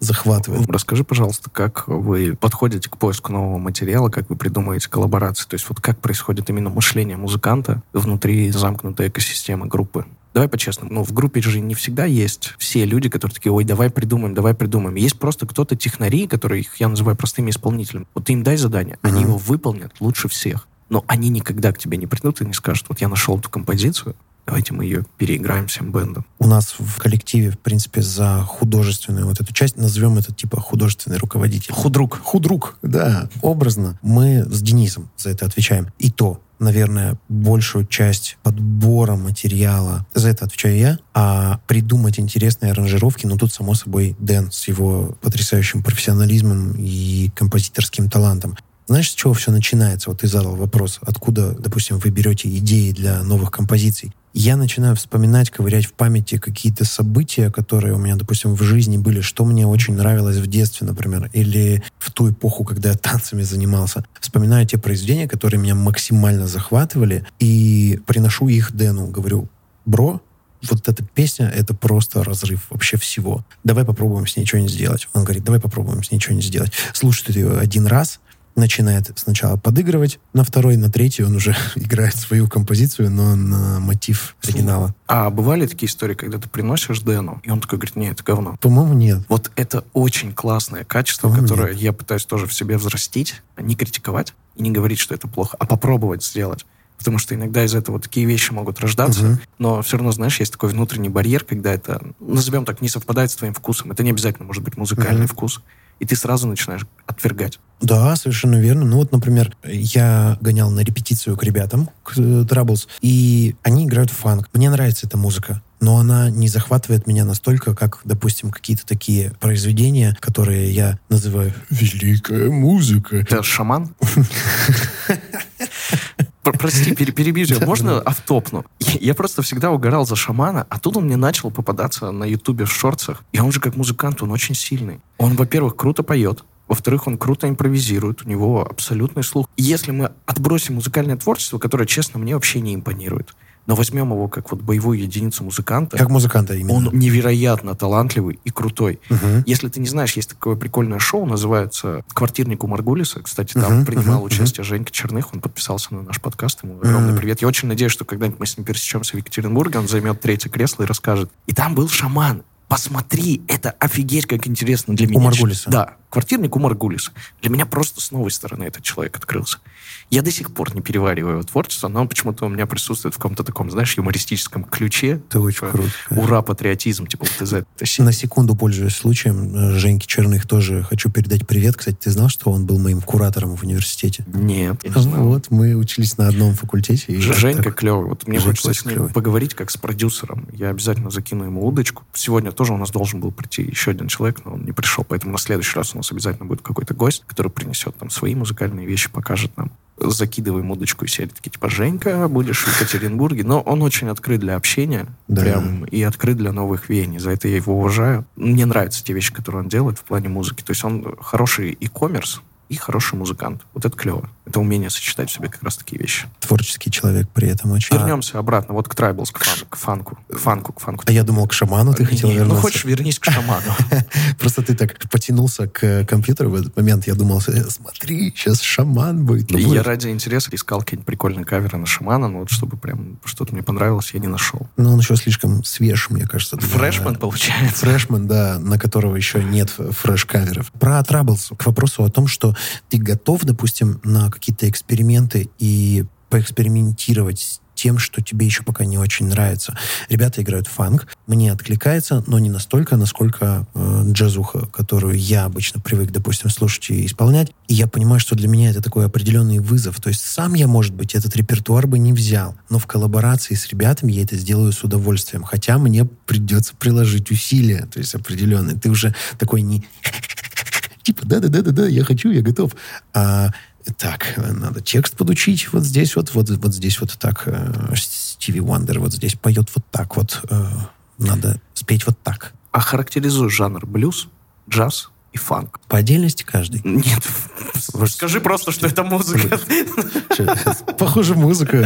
захватывает. Расскажи, пожалуйста, как вы подходите к поиску нового материала, как вы придумываете коллаборации, то есть вот как происходит именно мышление музыканта внутри замкнутой экосистемы группы. Давай по-честному, ну, в группе же не всегда есть все люди, которые такие, ой, давай придумаем, давай придумаем. Есть просто кто-то технари, которые их я называю простыми исполнителями. Вот ты им дай задание, они его выполнят лучше всех. Но они никогда к тебе не придут и не скажут, вот я нашел эту композицию, давайте мы ее переиграем всем бендом. У нас в коллективе, в принципе, за художественную вот эту часть, назовем это типа художественный руководитель. Худрук. Худрук, да. Образно мы с Денисом за это отвечаем. И то, наверное, большую часть подбора материала за это отвечаю я, а придумать интересные аранжировки, ну тут, само собой, Дэн с его потрясающим профессионализмом и композиторским талантом. Знаешь, с чего все начинается? Вот ты задал вопрос, откуда, допустим, вы берете идеи для новых композиций. Я начинаю вспоминать, ковырять в памяти какие-то события, которые у меня, допустим, в жизни были, что мне очень нравилось в детстве, например, или в ту эпоху, когда я танцами занимался. Вспоминаю те произведения, которые меня максимально захватывали, и приношу их Дэну. Говорю, бро, вот эта песня — это просто разрыв вообще всего. Давай попробуем с ней что-нибудь сделать. Он говорит, давай попробуем с ней что-нибудь сделать. Слушает ее один раз, начинает сначала подыгрывать, на второй, на третий он уже [LAUGHS] играет свою композицию, но на мотив оригинала. А бывали такие истории, когда ты приносишь Дэну, и он такой говорит, нет, это говно. По-моему, нет. Вот это очень классное качество, которое нет. я пытаюсь тоже в себе взрастить, не критиковать и не говорить, что это плохо, а попробовать сделать. Потому что иногда из этого такие вещи могут рождаться, Мгм. но все равно, знаешь, есть такой внутренний барьер, когда это, назовем так, не совпадает с твоим вкусом. Это не обязательно может быть музыкальный Мгм. вкус. И ты сразу начинаешь отвергать. Да, совершенно верно. Ну вот, например, я гонял на репетицию к ребятам, к э, Troubles, и они играют в фанк. Мне нравится эта музыка, но она не захватывает меня настолько, как, допустим, какие-то такие произведения, которые я называю «великая музыка». Это шаман? [LAUGHS] Пр- Прости, пере- перебью тебя. Можно автопну? Я я просто всегда угорал за шамана, а тут он мне начал попадаться на ютубе в шорцах. И он же как музыкант, он очень сильный. Он, во-первых, круто поет. Во-вторых, он круто импровизирует, у него абсолютный слух. И Если мы отбросим музыкальное творчество, которое, честно, мне вообще не импонирует, но возьмем его как вот боевую единицу музыканта, Как музыканта именно. он невероятно талантливый и крутой. Мгм. Если ты не знаешь, есть такое прикольное шоу, называется «Квартирник у Маргулиса». Кстати, там Мгм, принимал мгм, участие Женька Черных, он подписался на наш подкаст, ему огромный Мгм. привет. Я очень надеюсь, что когда-нибудь мы с ним пересечемся в Екатеринбурге, он займет третье кресло и расскажет. И там был шаман. Посмотри, это офигеть как интересно для меня. Маргулиса? Да, квартирник у Маргулиса. Для меня просто с новой стороны этот человек открылся. Я до сих пор не перевариваю его творчество, но он почему-то у меня присутствует в каком-то таком, знаешь, юмористическом ключе. Это очень Типа, круто. Ура, патриотизм, типа вот из этой серии. На секунду, пользуясь случаем, э, Женьке Черных тоже хочу передать привет. Кстати, ты знал, что он был моим куратором в университете? Нет, я не знаю. Вот, мы учились на одном факультете. и Женька так. клевый. Вот мне Женька хочется с ним клевый. поговорить как с продюсером. Я обязательно закину ему удочку. Сегодня тоже у нас должен был прийти еще один человек, но он не пришел. Поэтому на следующий раз у нас обязательно будет какой-то гость, который принесет там свои музыкальные вещи, покажет нам. Закидываем удочку и серии такие, типа, Женька, будешь в Екатеринбурге. Но он очень открыт для общения. Да. Прям и открыт для новых веяний. За это я его уважаю. Мне нравятся те вещи, которые он делает в плане музыки. То есть он хороший e-commerce и хороший музыкант. Вот это клево. Это умение сочетать в себе как раз такие вещи. Творческий человек при этом очень. Вернемся обратно, вот к трайблс, к, фан- к фанку. К фанку, к фанку. А я думал, к шаману ты хотел Не, вернуться. Ну, хочешь, вернись к шаману. [LAUGHS] Просто ты так потянулся к компьютеру в этот момент. Я думал, э, смотри, сейчас шаман будет. Ну, я ради интереса искал какие-нибудь прикольные каверы на шамана, но вот чтобы прям что-то мне понравилось, я не нашел. Но он еще слишком свеж, мне кажется. Фрешман, получается. Фрешман, да, на которого еще нет фреш-каверов. Про Траблс. К вопросу о том, что ты готов, допустим, на какие-то эксперименты и поэкспериментировать с тем, что тебе еще пока не очень нравится. Ребята играют фанк, мне откликается, но не настолько, насколько э, джазуха, которую я обычно привык, допустим, слушать и исполнять. И я понимаю, что для меня это такой определенный вызов. То есть сам я, может быть, этот репертуар бы не взял, но в коллаборации с ребятами я это сделаю с удовольствием. Хотя мне придется приложить усилия, то есть определенные. Ты уже такой не типа, да-да-да-да-да, я хочу, я готов. А, так, надо текст подучить. Вот здесь вот, вот, вот здесь вот так. э, Стиви Уандер вот здесь поет вот так вот. э, Надо спеть вот так. Охарактеризуй жанр блюз, джаз и фанк. По отдельности каждый. Нет, скажи просто, что это музыка. Похоже, музыка.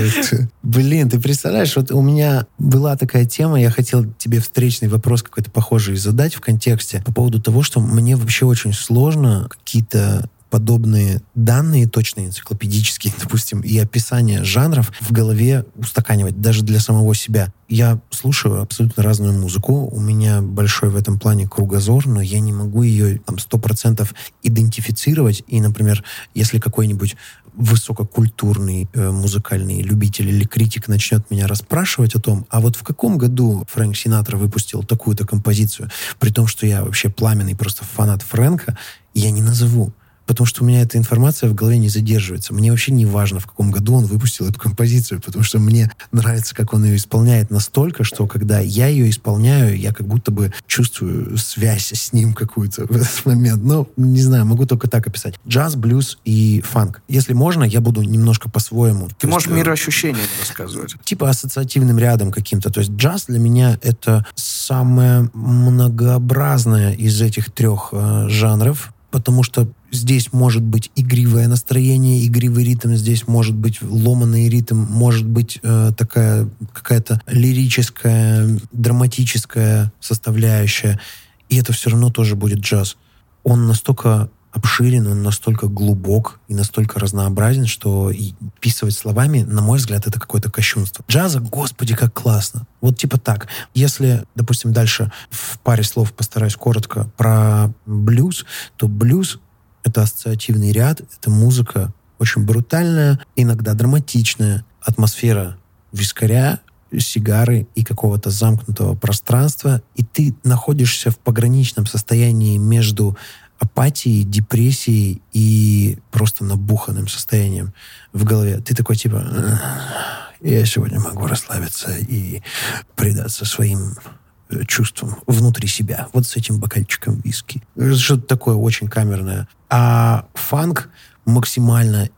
Блин, ты представляешь, вот у меня была такая тема, я хотел тебе встречный вопрос какой-то похожий задать в контексте по поводу того, что мне вообще очень сложно какие-то подобные данные, точные, энциклопедические, [LAUGHS] допустим, и описание жанров в голове устаканивать, даже для самого себя. Я слушаю абсолютно разную музыку, у меня большой в этом плане кругозор, но я не могу ее там сто процентов идентифицировать. И, например, если какой-нибудь высококультурный э, музыкальный любитель или критик начнет меня расспрашивать о том, а вот в каком году Фрэнк Синатра выпустил такую-то композицию, при том, что я вообще пламенный просто фанат Фрэнка, я не назову. Потому что у меня эта информация в голове не задерживается. Мне вообще не важно, в каком году он выпустил эту композицию, потому что мне нравится, как он ее исполняет настолько, что когда я ее исполняю, я как будто бы чувствую связь с ним какую-то в этот момент. Ну, не знаю, могу только так описать. Джаз, блюз и фанк. Если можно, я буду немножко по-своему. Ты можешь есть, э, мироощущения рассказывать. типа ассоциативным рядом каким-то. То есть джаз для меня это самое многообразное из этих трех э, жанров, потому что здесь может быть игривое настроение, игривый ритм, здесь может быть ломанный ритм, может быть э, такая какая-то лирическая, драматическая составляющая, и это все равно тоже будет джаз. Он настолько обширен, он настолько глубок и настолько разнообразен, что и писывать словами, на мой взгляд, это какое-то кощунство. Джаза, господи, как классно. Вот типа так. Если, допустим, дальше в паре слов постараюсь коротко про блюз, то блюз — это ассоциативный ряд, это музыка очень брутальная, иногда драматичная, атмосфера вискаря, сигары и какого-то замкнутого пространства, и ты находишься в пограничном состоянии между апатией, депрессией и просто набуханным состоянием в голове. Ты такой типа, я сегодня могу расслабиться и предаться своим э, чувствам внутри себя. Вот с этим бокальчиком виски. Что-то такое очень камерное. А фанк максимально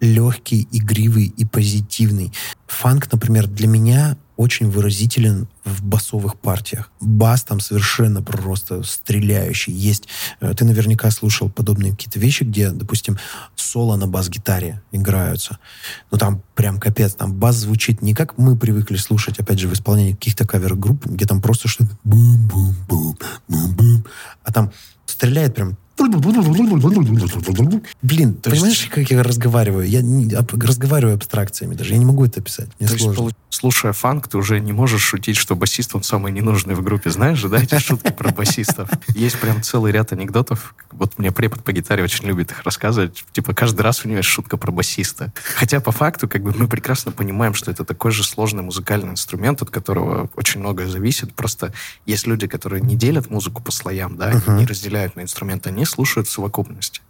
легкий, игривый и позитивный. Фанк, например, для меня очень выразителен в басовых партиях. Бас там совершенно просто стреляющий. Есть, э, ты наверняка слушал подобные какие-то вещи, где, допустим, соло на бас-гитаре играются. Ну там прям капец, там бас звучит не как мы привыкли слушать, опять же, в исполнении каких-то кавер-групп, где там просто что-то а там стреляет прям Блин, то понимаешь, есть... как я разговариваю? Я не, разговариваю абстракциями даже. Я не могу это описать. Мне то сложно. есть, слушая фанк, ты уже не можешь шутить, что басист, он самый ненужный в группе. Знаешь же, да, эти шутки про басистов? Есть прям целый ряд анекдотов. Вот мне препод по гитаре очень любит их рассказывать. Типа каждый раз у него есть шутка про басиста. Хотя по факту как бы мы прекрасно понимаем, что это такой же сложный музыкальный инструмент, от которого очень многое зависит. Просто есть люди, которые не делят музыку по слоям, да, uh-huh. не разделяют на инструменты, они слушают совокупности.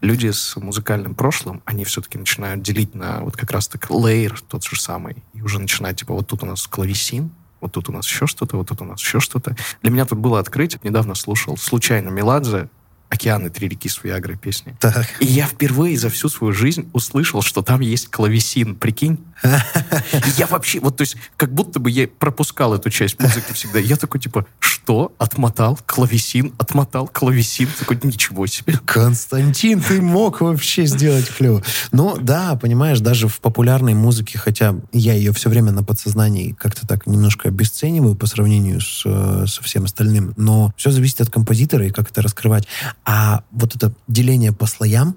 Люди с музыкальным прошлым, они все-таки начинают делить на вот как раз-таки лейер тот же самый. И уже начинают, типа, вот тут у нас клавесин, вот тут у нас еще что-то, вот тут у нас еще что-то. Для меня тут было открытие. Недавно слушал случайно Меладзе, «Океаны, три реки с Виагрой» песни. Так. И я впервые за всю свою жизнь услышал, что там есть клавесин. Прикинь? Я вообще, вот то есть, как будто бы я пропускал эту часть музыки всегда. Я такой, типа, что? Отмотал клавесин, отмотал клавесин. Такой, ничего себе. Константин, ты мог вообще сделать клево. Ну, да, понимаешь, даже в популярной музыке, хотя я ее все время на подсознании как-то так немножко обесцениваю по сравнению с, э, со всем остальным, но все зависит от композитора и как это раскрывать. А вот это деление по слоям,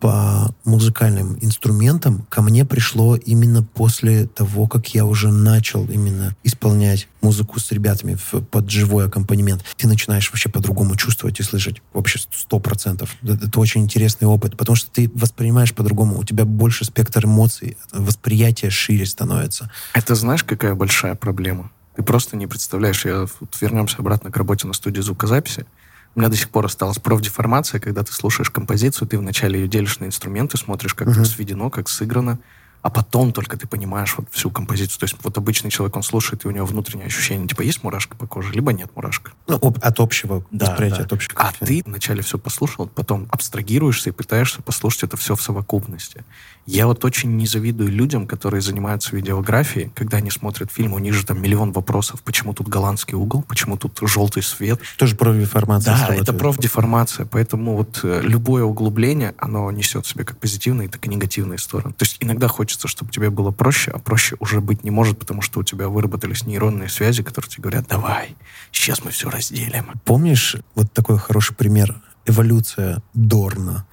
по музыкальным инструментам ко мне пришло именно после того, как я уже начал именно исполнять музыку с ребятами в, под живой аккомпанемент. Ты начинаешь вообще по-другому чувствовать и слышать вообще сто процентов. Это, очень интересный опыт, потому что ты воспринимаешь по-другому, у тебя больше спектр эмоций, восприятие шире становится. Это знаешь, какая большая проблема? Ты просто не представляешь, я вот вернемся обратно к работе на студии звукозаписи. У меня до сих пор осталась профдеформация, когда ты слушаешь композицию, ты вначале ее делишь на инструменты, смотришь, как uh-huh. сведено, как сыграно, а потом только ты понимаешь вот всю композицию. То есть вот обычный человек, он слушает, и у него внутреннее ощущение, типа, есть мурашка по коже, либо нет мурашка. Ну, об, от общего да, восприятия, да. от общего. А ты вначале все послушал, потом абстрагируешься и пытаешься послушать это все в совокупности. Я вот очень не завидую людям, которые занимаются видеографией, когда они смотрят фильм, у них же там миллион вопросов, почему тут голландский угол, почему тут желтый свет. Тоже профдеформация. Да, это профдеформация, поэтому вот э, любое углубление, оно несет в себе как позитивные, так и негативные стороны. То есть иногда хочется, чтобы тебе было проще, а проще уже быть не может, потому что у тебя выработались нейронные связи, которые тебе говорят, давай, сейчас мы все разделим. Помнишь вот такой хороший пример? Эволюция Дорна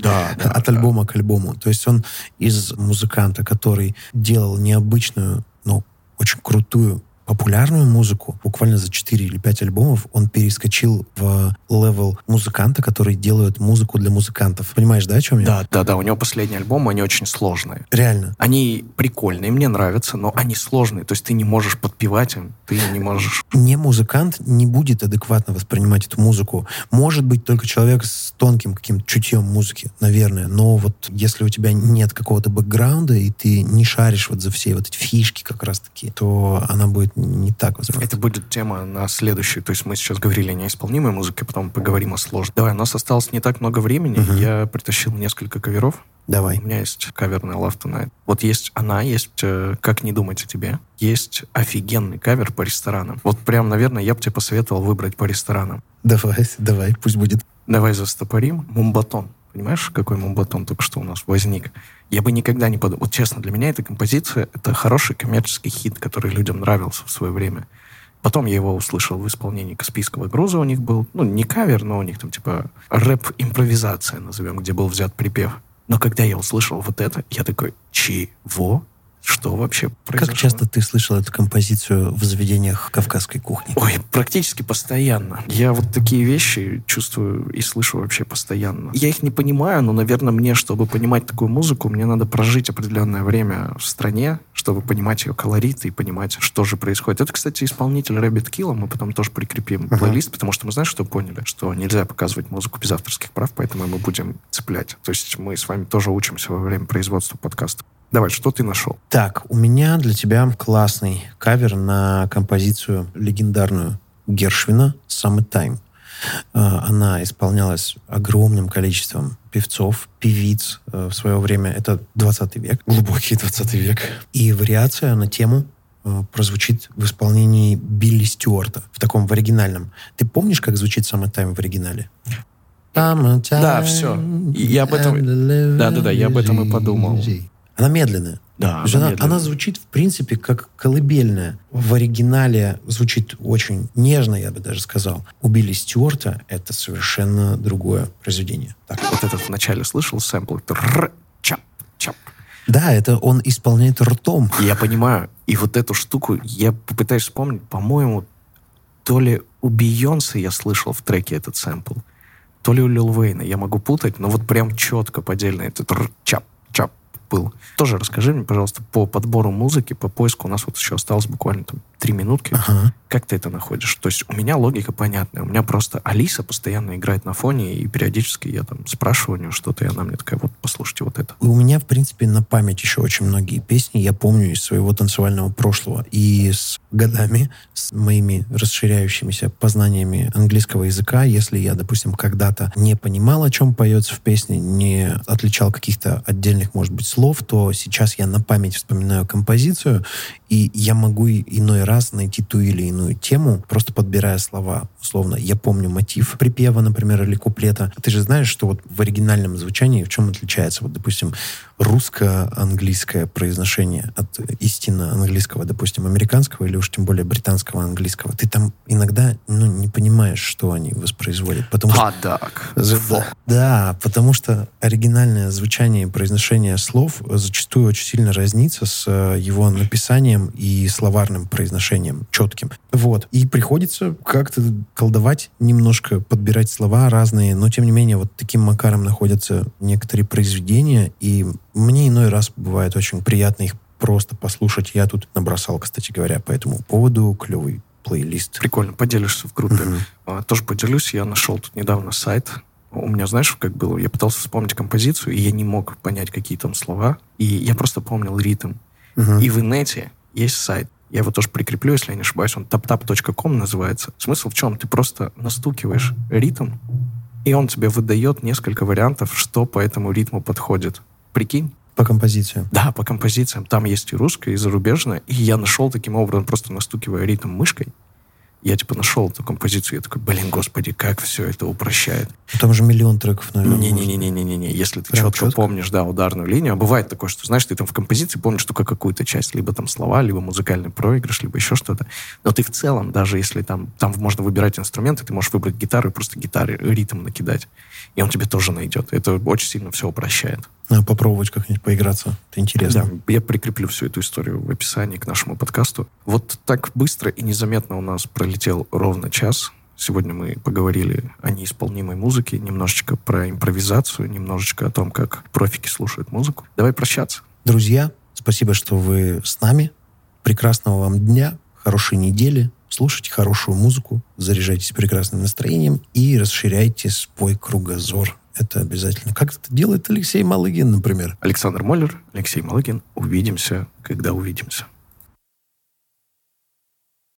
да, [LAUGHS] да, от альбома к альбому. То есть он из музыканта, который делал необычную, но очень крутую популярную музыку, буквально за 4 или 5 альбомов он перескочил в level музыканта, который делает музыку для музыкантов. Понимаешь, да, о чем я? Да, да, да. У него последний альбом, они очень сложные. Реально. Они прикольные, мне нравятся, но они сложные. То есть ты не можешь подпевать им, ты не можешь... Не музыкант не будет адекватно воспринимать эту музыку. Может быть только человек с тонким каким-то чутьем музыки, наверное. Но вот если у тебя нет какого-то бэкграунда, и ты не шаришь вот за все вот эти фишки как раз-таки, то она будет не так возможно. Это будет тема на следующую. То есть мы сейчас говорили о неисполнимой музыке, потом поговорим о сложной. Давай, у нас осталось не так много времени. Угу. Я притащил несколько каверов. Давай. У меня есть каверная Love Tonight. Вот есть она, есть э, «Как не думать о тебе». Есть офигенный кавер по ресторанам. Вот прям, наверное, я бы тебе посоветовал выбрать по ресторанам. Давай, давай, пусть будет. Давай застопорим. Мумбатон. Понимаешь, какой мумбатон только что у нас возник? Я бы никогда не подумал. Вот честно, для меня эта композиция — это хороший коммерческий хит, который людям нравился в свое время. Потом я его услышал в исполнении Каспийского груза у них был. Ну, не кавер, но у них там типа рэп-импровизация, назовем, где был взят припев. Но когда я услышал вот это, я такой, чего? Что вообще произошло? Как часто ты слышал эту композицию в заведениях кавказской кухни? Ой, практически постоянно. Я вот такие вещи чувствую и слышу вообще постоянно. Я их не понимаю, но, наверное, мне, чтобы понимать такую музыку, мне надо прожить определенное время в стране, чтобы понимать ее колорит и понимать, что же происходит. Это, кстати, исполнитель Rabbit Kill, мы потом тоже прикрепим uh-huh. плейлист, потому что мы, знаешь, что поняли? Что нельзя показывать музыку без авторских прав, поэтому мы будем цеплять. То есть мы с вами тоже учимся во время производства подкаста. Давай, что ты нашел? Так, у меня для тебя классный кавер на композицию легендарную Гершвина «Summertime». А, она исполнялась огромным количеством певцов, певиц э, в свое время. Это 20 век, глубокий 20 век. И вариация на тему э, прозвучит в исполнении Билли Стюарта, в таком в оригинальном. Ты помнишь, как звучит «Summertime» в оригинале? Да, все. Я об этом... Да-да-да, я об этом и подумал. Она медленная. Да, она, она, она звучит, в принципе, как колыбельная. В оригинале звучит очень нежно, я бы даже сказал. У Билли Стюарта это совершенно другое произведение. Так. Вот этот вначале слышал сэмпл? Чап, чап. Да, это он исполняет ртом. Я понимаю. И вот эту штуку я попытаюсь вспомнить. По-моему, то ли у Бейонса я слышал в треке этот сэмпл, то ли у Лил Вейна. Я могу путать, но вот прям четко поддельно этот чап, был. Тоже расскажи мне, пожалуйста, по подбору музыки, по поиску. У нас вот еще осталось буквально там три минутки. Ага. Как ты это находишь? То есть у меня логика понятная. У меня просто Алиса постоянно играет на фоне, и периодически я там спрашиваю у нее что-то, и она мне такая, вот, послушайте вот это. У меня, в принципе, на память еще очень многие песни. Я помню из своего танцевального прошлого. И с годами, с моими расширяющимися познаниями английского языка, если я, допустим, когда-то не понимал, о чем поется в песне, не отличал каких-то отдельных, может быть, слов, то сейчас я на память вспоминаю композицию, и я могу иной раз найти ту или иную тему, просто подбирая слова. Условно, я помню мотив припева, например, или куплета. Ты же знаешь, что вот в оригинальном звучании в чем отличается? Вот, допустим, русско-английское произношение от истинно английского, допустим, американского или уж тем более британского английского. Ты там иногда ну, не понимаешь, что они воспроизводят. Потому Падак. Да, да, потому что оригинальное звучание и произношение слов зачастую очень сильно разнится с э, его написанием и словарным произношением четким. Вот. И приходится как-то колдовать, немножко подбирать слова разные, но тем не менее вот таким макаром находятся некоторые произведения, и мне иной раз бывает очень приятно их просто послушать. Я тут набросал, кстати говоря, по этому поводу клевый плейлист. Прикольно, поделишься в группе. Uh-huh. А, тоже поделюсь, я нашел тут недавно сайт. У меня, знаешь, как было? Я пытался вспомнить композицию, и я не мог понять, какие там слова. И я просто помнил ритм. Uh-huh. И в инете есть сайт. Я его тоже прикреплю, если я не ошибаюсь. Он taptap.com называется. Смысл в чем? Ты просто настукиваешь ритм, и он тебе выдает несколько вариантов, что по этому ритму подходит. Прикинь? По композициям? Да, по композициям. Там есть и русская, и зарубежная. И я нашел таким образом, просто настукивая ритм мышкой, я типа нашел эту композицию, я такой, блин, господи, как все это упрощает. Ну, там же миллион треков, наверное. Не-не-не-не-не-не. Если ты Прям четко, четко помнишь, да, ударную линию, а бывает такое, что, знаешь, ты там в композиции помнишь только какую-то часть, либо там слова, либо музыкальный проигрыш, либо еще что-то. Но ты в целом, даже если там, там можно выбирать инструменты, ты можешь выбрать гитару и просто гитары, ритм накидать. И он тебе тоже найдет. Это очень сильно все упрощает. Попробовать как-нибудь поиграться. Это интересно. Да, я прикреплю всю эту историю в описании к нашему подкасту. Вот так быстро и незаметно у нас пролетел ровно час. Сегодня мы поговорили о неисполнимой музыке, немножечко про импровизацию, немножечко о том, как профики слушают музыку. Давай прощаться. Друзья, спасибо, что вы с нами. Прекрасного вам дня, хорошей недели. Слушайте хорошую музыку, заряжайтесь прекрасным настроением и расширяйте свой кругозор. Это обязательно. Как это делает Алексей Малыгин, например? Александр Моллер, Алексей Малыгин. Увидимся, когда увидимся.